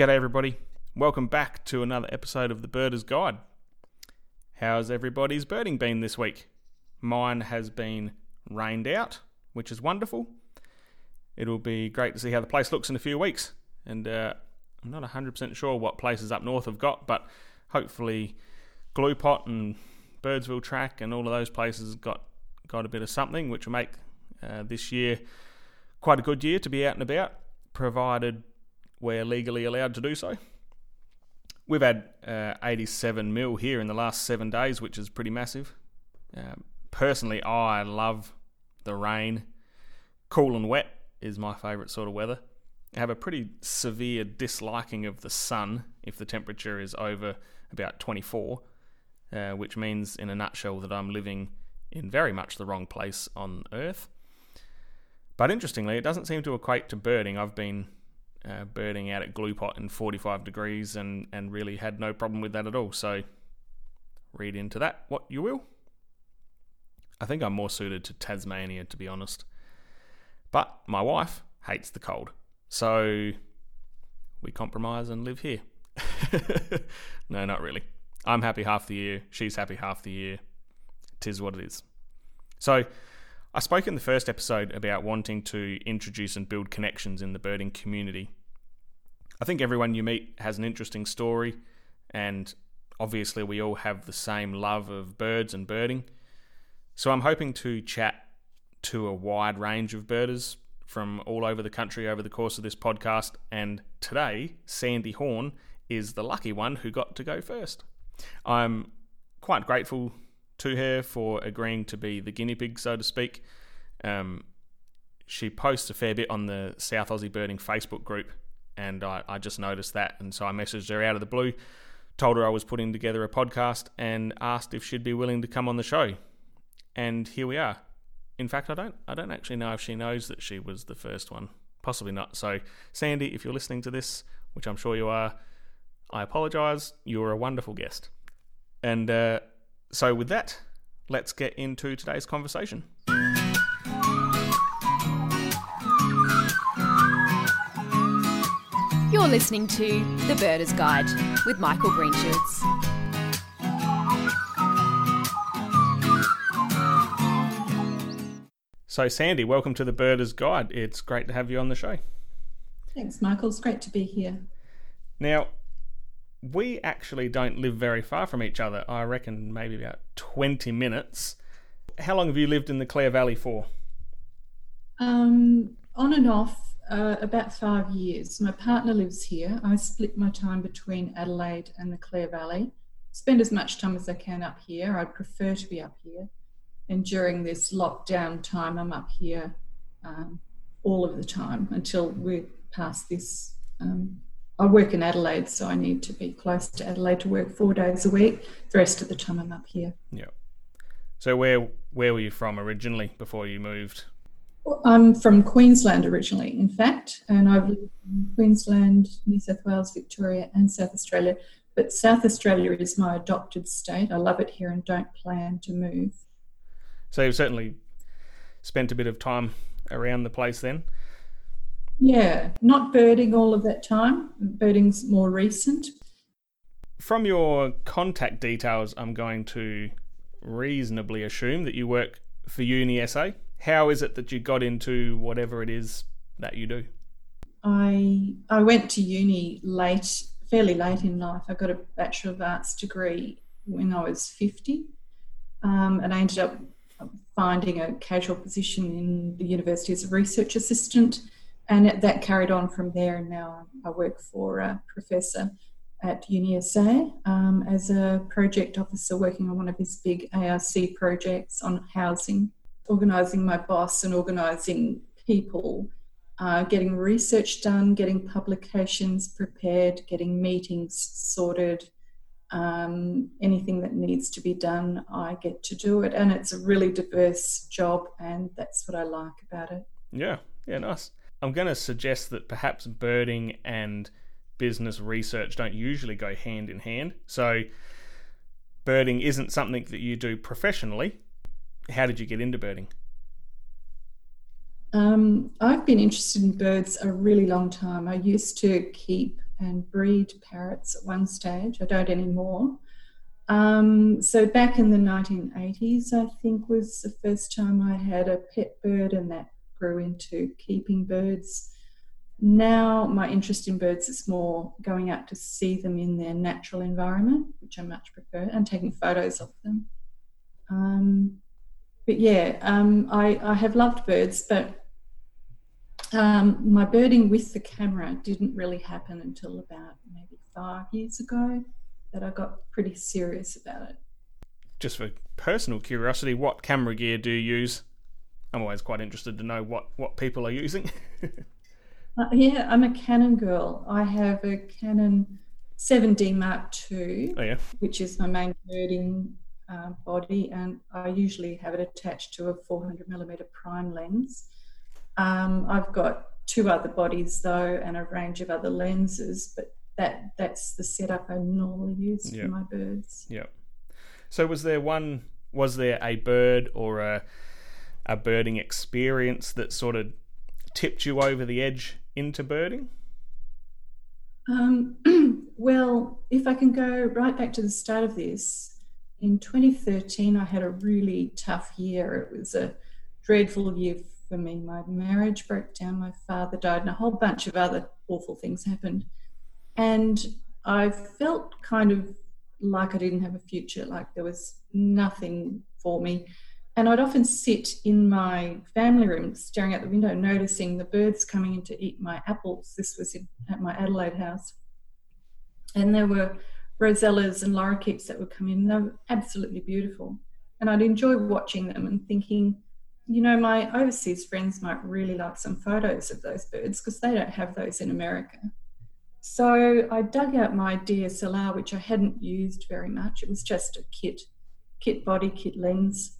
G'day, everybody. Welcome back to another episode of the Birder's Guide. How's everybody's birding been this week? Mine has been rained out, which is wonderful. It'll be great to see how the place looks in a few weeks. And uh, I'm not 100% sure what places up north have got, but hopefully Gluepot and Birdsville Track and all of those places got got a bit of something, which will make uh, this year quite a good year to be out and about, provided we're legally allowed to do so. We've had uh, 87 mil here in the last seven days, which is pretty massive. Um, personally, I love the rain. Cool and wet is my favourite sort of weather. I have a pretty severe disliking of the sun if the temperature is over about 24, uh, which means, in a nutshell, that I'm living in very much the wrong place on Earth. But interestingly, it doesn't seem to equate to birding. I've been uh, birding out at Gluepot in 45 degrees and, and really had no problem with that at all. So read into that what you will. I think I'm more suited to Tasmania, to be honest. But my wife hates the cold. So we compromise and live here. no, not really. I'm happy half the year. She's happy half the year. Tis what it is. So I spoke in the first episode about wanting to introduce and build connections in the birding community. I think everyone you meet has an interesting story, and obviously, we all have the same love of birds and birding. So, I'm hoping to chat to a wide range of birders from all over the country over the course of this podcast. And today, Sandy Horne is the lucky one who got to go first. I'm quite grateful to her for agreeing to be the guinea pig, so to speak. Um, she posts a fair bit on the South Aussie Birding Facebook group, and I, I just noticed that, and so I messaged her out of the blue, told her I was putting together a podcast, and asked if she'd be willing to come on the show. And here we are. In fact, I don't I don't actually know if she knows that she was the first one. Possibly not. So, Sandy, if you're listening to this, which I'm sure you are, I apologise. You're a wonderful guest. And uh, so, with that, let's get into today's conversation. You're listening to The Birder's Guide with Michael Greenshoots. So, Sandy, welcome to The Birder's Guide. It's great to have you on the show. Thanks, Michael. It's great to be here. Now, we actually don't live very far from each other. I reckon maybe about 20 minutes. How long have you lived in the Clare Valley for? Um, on and off, uh, about five years. My partner lives here. I split my time between Adelaide and the Clare Valley. Spend as much time as I can up here. I'd prefer to be up here. And during this lockdown time, I'm up here um, all of the time until we're past this um, I work in Adelaide, so I need to be close to Adelaide to work four days a week. The rest of the time, I'm up here. Yeah. So where where were you from originally before you moved? I'm from Queensland originally, in fact, and I've lived in Queensland, New South Wales, Victoria, and South Australia. But South Australia is my adopted state. I love it here and don't plan to move. So you've certainly spent a bit of time around the place then. Yeah, not birding all of that time. Birding's more recent. From your contact details, I'm going to reasonably assume that you work for Uni SA. How is it that you got into whatever it is that you do? I I went to uni late, fairly late in life. I got a Bachelor of Arts degree when I was 50, um, and I ended up finding a casual position in the university as a research assistant and it, that carried on from there. And now I work for a professor at UniSA um, as a project officer working on one of his big ARC projects on housing, organising my boss and organising people, uh, getting research done, getting publications prepared, getting meetings sorted. Um, anything that needs to be done, I get to do it. And it's a really diverse job, and that's what I like about it. Yeah, yeah, nice. I'm going to suggest that perhaps birding and business research don't usually go hand in hand. So, birding isn't something that you do professionally. How did you get into birding? Um, I've been interested in birds a really long time. I used to keep and breed parrots at one stage. I don't anymore. Um, so back in the 1980s, I think was the first time I had a pet bird, and that grew into keeping birds. Now my interest in birds is more going out to see them in their natural environment, which I much prefer, and taking photos of them. Um, but yeah, um, I, I have loved birds, but um, my birding with the camera didn't really happen until about maybe five years ago that I got pretty serious about it. Just for personal curiosity, what camera gear do you use? I'm always quite interested to know what, what people are using. uh, yeah, I'm a Canon girl. I have a Canon 7D Mark II, oh, yeah. which is my main birding uh, body, and I usually have it attached to a 400 millimeter prime lens. Um, I've got two other bodies though, and a range of other lenses, but that that's the setup I normally use yep. for my birds. Yep. So was there one? Was there a bird or a a birding experience that sort of tipped you over the edge into birding? Um, well, if I can go right back to the start of this, in 2013, I had a really tough year. It was a dreadful year for me. My marriage broke down, my father died, and a whole bunch of other awful things happened. And I felt kind of like I didn't have a future, like there was nothing for me. And I'd often sit in my family room staring out the window, noticing the birds coming in to eat my apples. This was in, at my Adelaide house. And there were rosellas and lorikeets that would come in. They were absolutely beautiful. And I'd enjoy watching them and thinking, you know, my overseas friends might really like some photos of those birds because they don't have those in America. So I dug out my DSLR, which I hadn't used very much. It was just a kit, kit body, kit lens,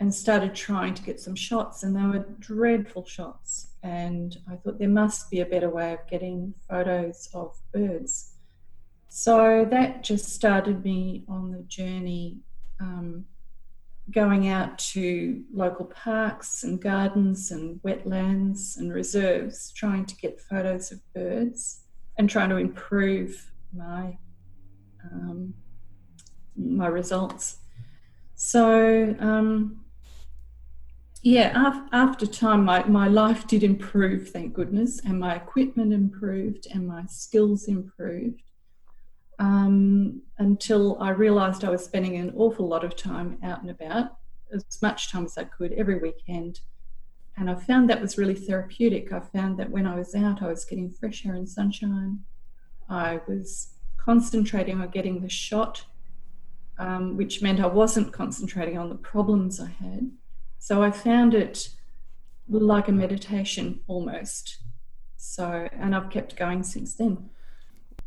and started trying to get some shots, and they were dreadful shots. And I thought there must be a better way of getting photos of birds. So that just started me on the journey, um, going out to local parks and gardens and wetlands and reserves, trying to get photos of birds and trying to improve my um, my results. So um, yeah, after time, my, my life did improve, thank goodness, and my equipment improved and my skills improved um, until I realised I was spending an awful lot of time out and about, as much time as I could every weekend. And I found that was really therapeutic. I found that when I was out, I was getting fresh air and sunshine. I was concentrating on getting the shot, um, which meant I wasn't concentrating on the problems I had. So I found it like a meditation almost. So, and I've kept going since then.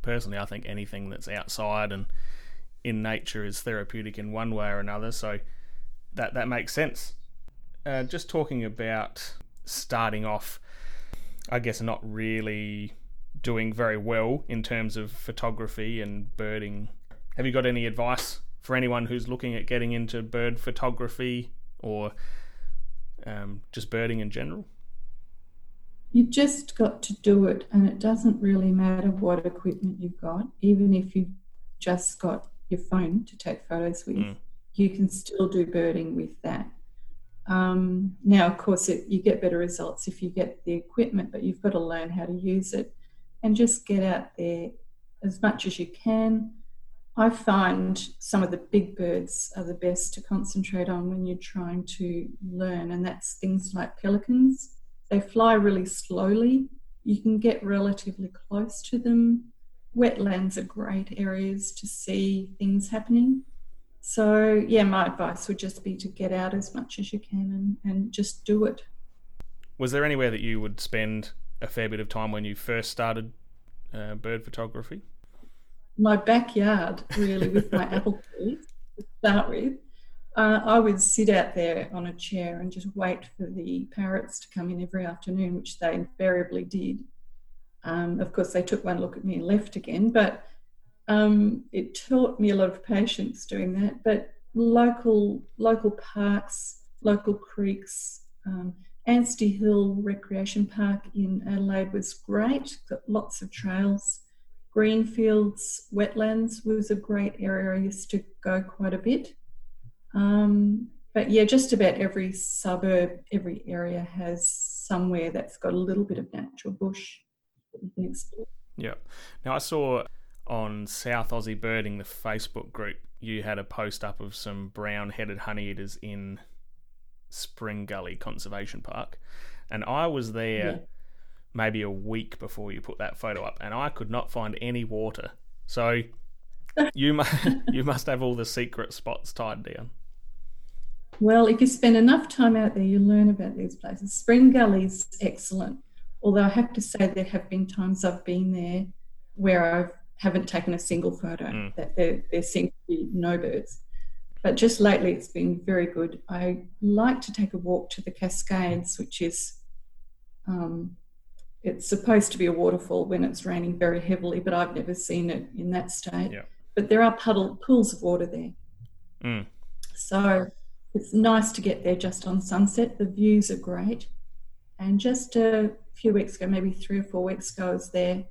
Personally, I think anything that's outside and in nature is therapeutic in one way or another. So that that makes sense. Uh, just talking about starting off, I guess not really doing very well in terms of photography and birding. Have you got any advice for anyone who's looking at getting into bird photography or um, just birding in general? You've just got to do it, and it doesn't really matter what equipment you've got, even if you've just got your phone to take photos with, mm. you can still do birding with that. Um, now, of course, it, you get better results if you get the equipment, but you've got to learn how to use it and just get out there as much as you can I find some of the big birds are the best to concentrate on when you're trying to learn, and that's things like pelicans. They fly really slowly. You can get relatively close to them. Wetlands are great areas to see things happening. So, yeah, my advice would just be to get out as much as you can and, and just do it. Was there anywhere that you would spend a fair bit of time when you first started uh, bird photography? My backyard, really, with my apple trees to start with. Uh, I would sit out there on a chair and just wait for the parrots to come in every afternoon, which they invariably did. Um, of course, they took one look at me and left again, but um, it taught me a lot of patience doing that. But local local parks, local creeks, um, Anstey Hill Recreation Park in Adelaide was great. Got lots of trails Greenfields wetlands was a great area. I used to go quite a bit. Um, but yeah, just about every suburb, every area has somewhere that's got a little bit of natural bush that you can explore. Yeah. Now I saw on South Aussie Birding, the Facebook group, you had a post up of some brown-headed honeyeaters in Spring Gully Conservation Park, and I was there Yeah. Maybe a week before you put that photo up, and I could not find any water. So you mu- you must have all the secret spots tied down. Well, if you spend enough time out there, you learn about these places. Spring Gully's excellent, although I have to say there have been times I've been there where I haven't taken a single photo. Mm. That there, there seem to be no birds. But just lately, it's been very good. I like to take a walk to the Cascades, which is um, it's supposed to be a waterfall when it's raining very heavily, but I've never seen it in that state. Yeah. But there are puddle pools of water there. Mm. So it's nice to get there just on sunset. The views are great. And just a few weeks ago, maybe three or four weeks ago, I was there.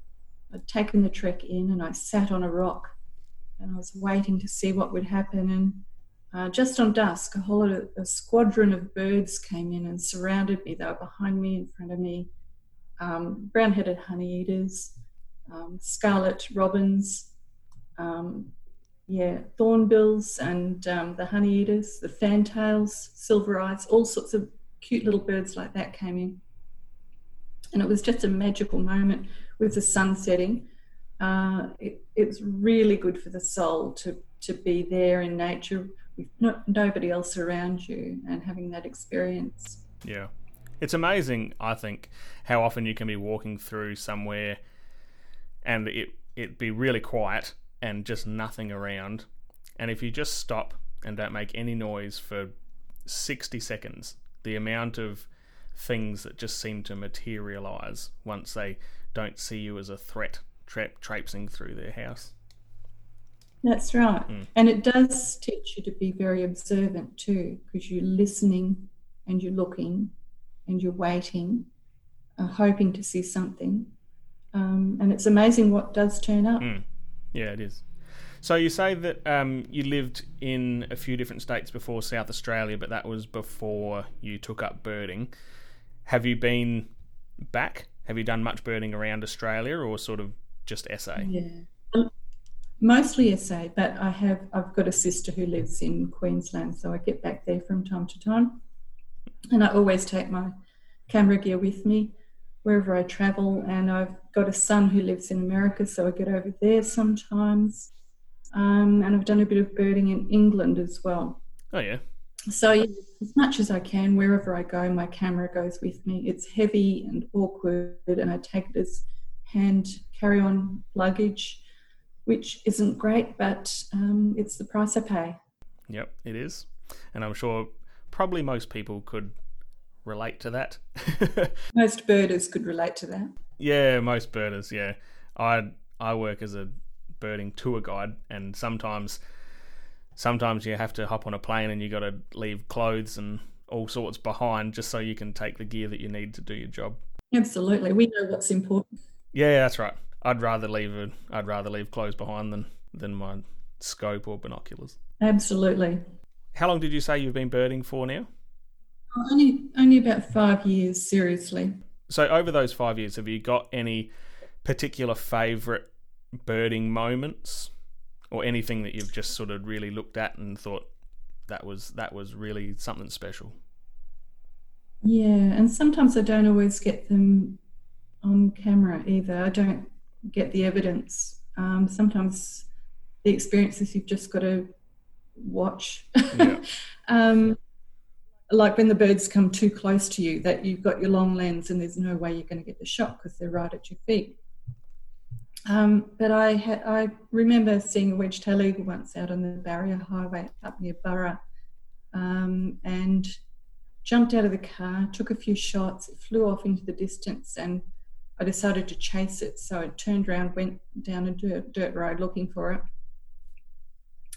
I'd taken the trek in and I sat on a rock and I was waiting to see what would happen. And uh, just on dusk, a whole a, a squadron of birds came in and surrounded me. They were behind me, in front of me. Um, brown-headed honeyeaters, um, scarlet robins, um, yeah, thornbills and um, the honeyeaters, the fantails, silver eyes, all sorts of cute little birds like that came in. And it was just a magical moment with the sun setting. Uh, it, it's really good for the soul to, to be there in nature with no, nobody else around you and having that experience. Yeah. It's amazing, I think, how often you can be walking through somewhere and it it be really quiet and just nothing around. And if you just stop and don't make any noise for 60 seconds, the amount of things that just seem to materialize once they don't see you as a threat tra- traipsing through their house. That's right. Mm. And it does teach you to be very observant too, because you're listening and you're looking and you're waiting, uh, hoping to see something. Um, and it's amazing what does turn up. Mm. Yeah, it is. So you say that um, you lived in a few different states before South Australia, but that was before you took up birding. Have you been back? Have you done much birding around Australia, or sort of just SA? Yeah. Um, Mostly SA, but I have I've got a sister who lives in Queensland, so I get back there from time to time. And I always take my camera gear with me wherever I travel. And I've got a son who lives in America, so I get over there sometimes. Um, and I've done a bit of birding in England as well. Oh yeah, So yeah, as much as I can, wherever I go, my camera goes with me. It's heavy and awkward, and I take it as hand carry-on luggage, which isn't great, but um, it's the price I pay. yep, it is, and I'm sure probably most people could relate to that. Most birders could relate to that. Yeah, most birders. Yeah, I I work as a birding tour guide, and sometimes sometimes you have to hop on a plane and you got to leave clothes and all sorts behind just so you can take the gear that you need to do your job. Absolutely, we know what's important. Yeah, that's right. I'd rather leave a, I'd rather leave clothes behind than than my scope or binoculars. Absolutely. How long did you say you've been birding for now? Only only about five years, seriously. So over those five years, have you got any particular favourite birding moments, or anything that you've just sort of really looked at and thought that was that was really something special? Yeah, and sometimes I don't always get them on camera either. I don't get the evidence. Um, sometimes the experiences you've just got to watch. Yeah. um, like when the birds come too close to you, that you've got your long lens and there's no way you're going to get the shot because they're right at your feet. Um, but I had I remember seeing a wedge-tailed eagle once out on the Barrier Highway up near Burra, um, and jumped out of the car, took a few shots, it flew off into the distance, and I decided to chase it. So I turned around, went down a dirt, dirt road looking for it.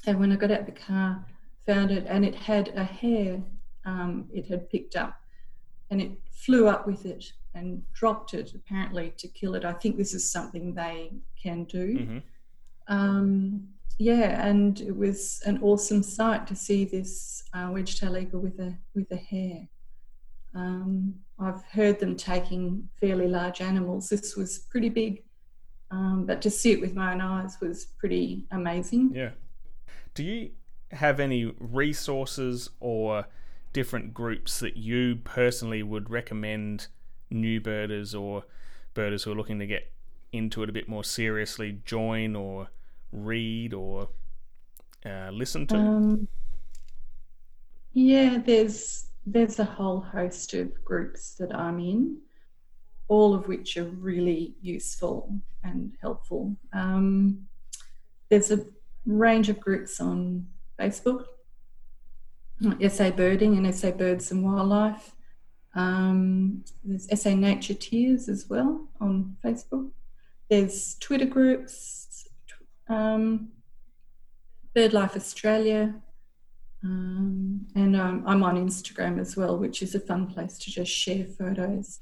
And when I got out of the car, found it, and it had a hare um, it had picked up, and it flew up with it and dropped it apparently to kill it. I think this is something they can do. hmm Um, yeah, and it was an awesome sight to see this uh, wedge-tailed eagle with a with a hare. Um, I've heard them taking fairly large animals. This was pretty big, um, but to see it with my own eyes was pretty amazing. Yeah. Do you have any resources or different groups that you personally would recommend new birders or birders who are looking to get into it a bit more seriously join or read or uh, listen to? Um, yeah, there's there's a whole host of groups that I'm in, all of which are really useful and helpful. Um, there's a range of groups on Facebook, SA Birding and SA Birds and Wildlife. Um, there's SA Nature Tears as well on Facebook. There's Twitter groups, um, BirdLife Australia, um, and um, I'm on Instagram as well, which is a fun place to just share photos.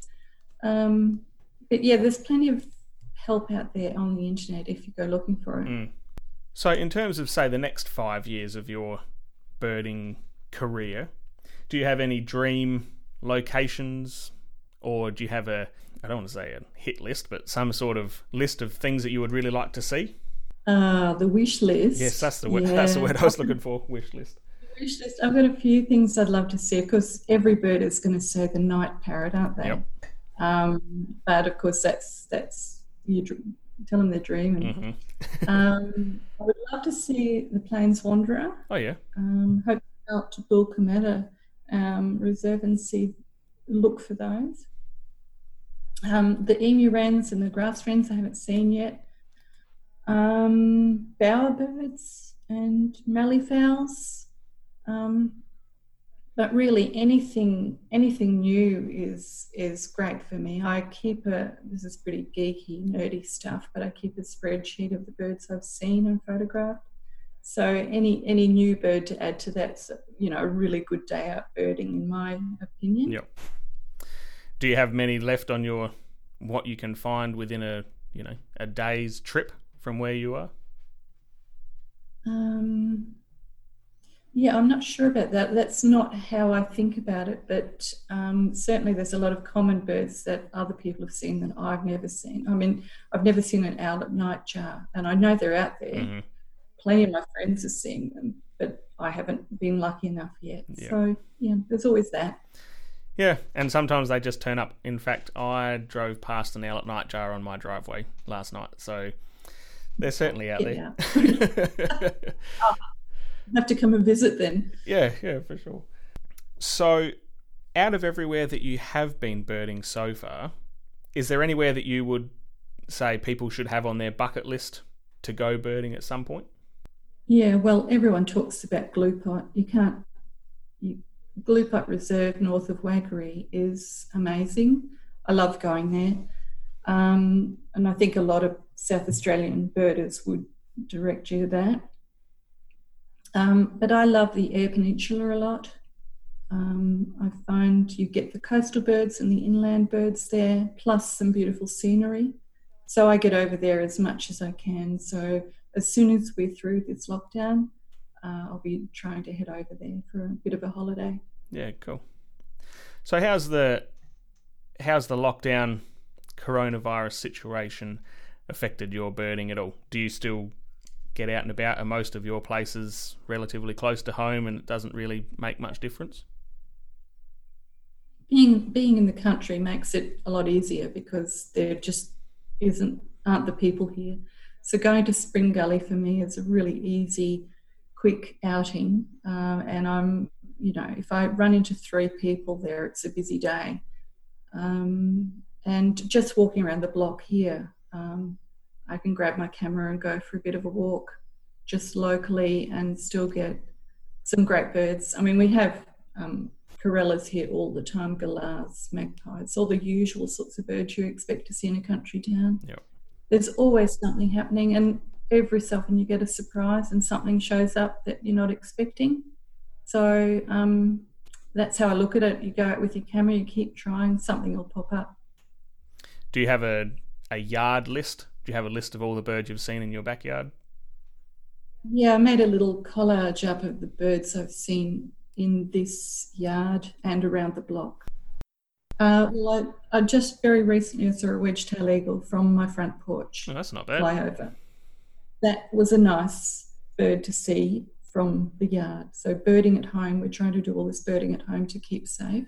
Um, but yeah, there's plenty of help out there on the internet if you go looking for it. Mm. So, in terms of, say, the next five years of your birding career, do you have any dream locations or do you have a, I don't want to say a hit list, but some sort of list of things that you would really like to see? Uh, the wish list. Yes, that's the word. That's the word I was looking for. Wish list. Wish list. I've got a few things I'd love to see. Of course, every bird is going to say the night parrot, aren't they? Yep. Um, but of course, that's that's you dr- tell them their dream. And, hmm um, I would love to see the Plains Wanderer. Oh yeah. Um, hope out to Boolcoomatta um, Reserve and see look for those. Um, the emu wrens and the grass wrens I haven't seen yet. Um, bowerbirds and malleefowls. Um, but really, anything anything new is is great for me. I keep a this is pretty geeky, nerdy stuff, but I keep a spreadsheet of the birds I've seen and photographed. So any any new bird to add to that's you know a really good day out birding in my opinion. Yep. Do you have many left on your what you can find within a you know a day's trip from where you are? Um, yeah, I'm not sure about that. That's not how I think about it, but um, certainly there's a lot of common birds that other people have seen that I've never seen. I mean, I've never seen an owlet-nightjar, and I know they're out there. Mhm. Plenty of my friends are seeing them, but I haven't been lucky enough yet. Yeah. So, yeah, there's always that. Yeah, and sometimes they just turn up. In fact, I drove past an owlet-nightjar on my driveway last night, so they're certainly out Get there. Have to come and visit then. yeah, yeah, for sure. So, out of everywhere that you have been birding so far, is there anywhere that you would say people should have on their bucket list to go birding at some point? Yeah, well, everyone talks about Gluepot. You can't. You, Gluepot Reserve north of Waikerie is amazing. I love going there. Um, and I think a lot of South Australian birders would direct you to that. Um, but I love the Eyre Peninsula a lot. Um, I find you get the coastal birds and the inland birds there, plus some beautiful scenery. So I get over there as much as I can. So as soon as we're through this lockdown, uh, I'll be trying to head over there for a bit of a holiday. Yeah, cool. So how's the how's the lockdown coronavirus situation affected your birding at all? Do you still get out and about? Are most of your places relatively close to home and it doesn't really make much difference? Being being in the country makes it a lot easier because there just isn't aren't the people here. So going to Spring Gully for me is a really easy, quick outing, um, and I'm you know if I run into three people there, it's a busy day. Um, and just walking around the block here, um, I can grab my camera and go for a bit of a walk just locally and still get some great birds. I mean, we have um, corellas here all the time, galahs, magpies, all the usual sorts of birds you expect to see in a country town. Yep. There's always something happening, and every so often you get a surprise and something shows up that you're not expecting. So um, that's how I look at it. You go out with your camera, you keep trying, something will pop up. Do you have a a yard list? Do you have a list of all the birds you've seen in your backyard? Yeah, I made a little collage up of the birds I've seen in this yard and around the block. Uh, well, I, I just very recently saw a wedge-tailed eagle from my front porch Oh, that's not bad. fly over. That was a nice bird to see from the yard. So birding at home, we're trying to do all this birding at home to keep safe.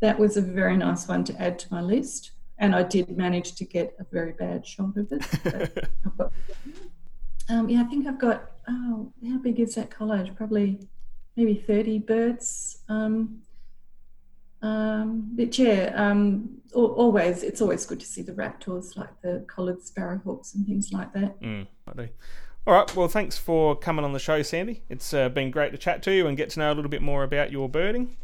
That was a very nice one to add to my list. And I did manage to get a very bad shot of it. got, um, yeah, I think I've got, oh, how big is that collage? Probably maybe 30 birds. Um, um, but yeah, um, always, it's always good to see the raptors like the collared sparrowhawks and things like that. Mm. All right. Well, thanks for coming on the show, Sandy. It's uh, been great to chat to you and get to know a little bit more about your birding.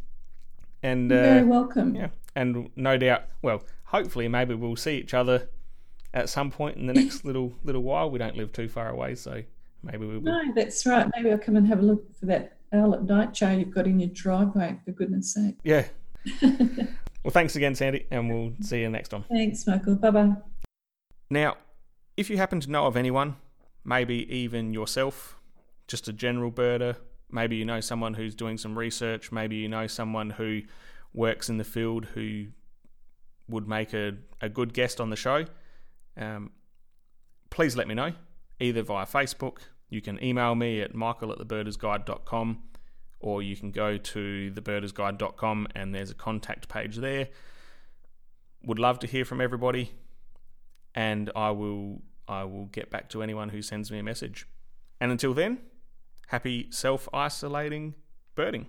And You're very uh, welcome. yeah, and no doubt, well, hopefully, maybe we'll see each other at some point in the next little little while. We don't live too far away, so maybe we will. No, that's right. Maybe I'll come and have a look for that owl at night show you've got in your driveway, for goodness sake. Yeah. Well, thanks again, Sandy, and we'll see you next time. Thanks, Michael. Bye bye. Now, if you happen to know of anyone, maybe even yourself, just a general birder, maybe you know someone who's doing some research, maybe you know someone who works in the field who would make a, a good guest on the show, um, please let me know, either via Facebook. You can email me at michael at thebirdersguide.com or you can go to thebirdersguide.com and there's a contact page there. Would love to hear from everybody and I will I will get back to anyone who sends me a message. And until then, happy self-isolating birding.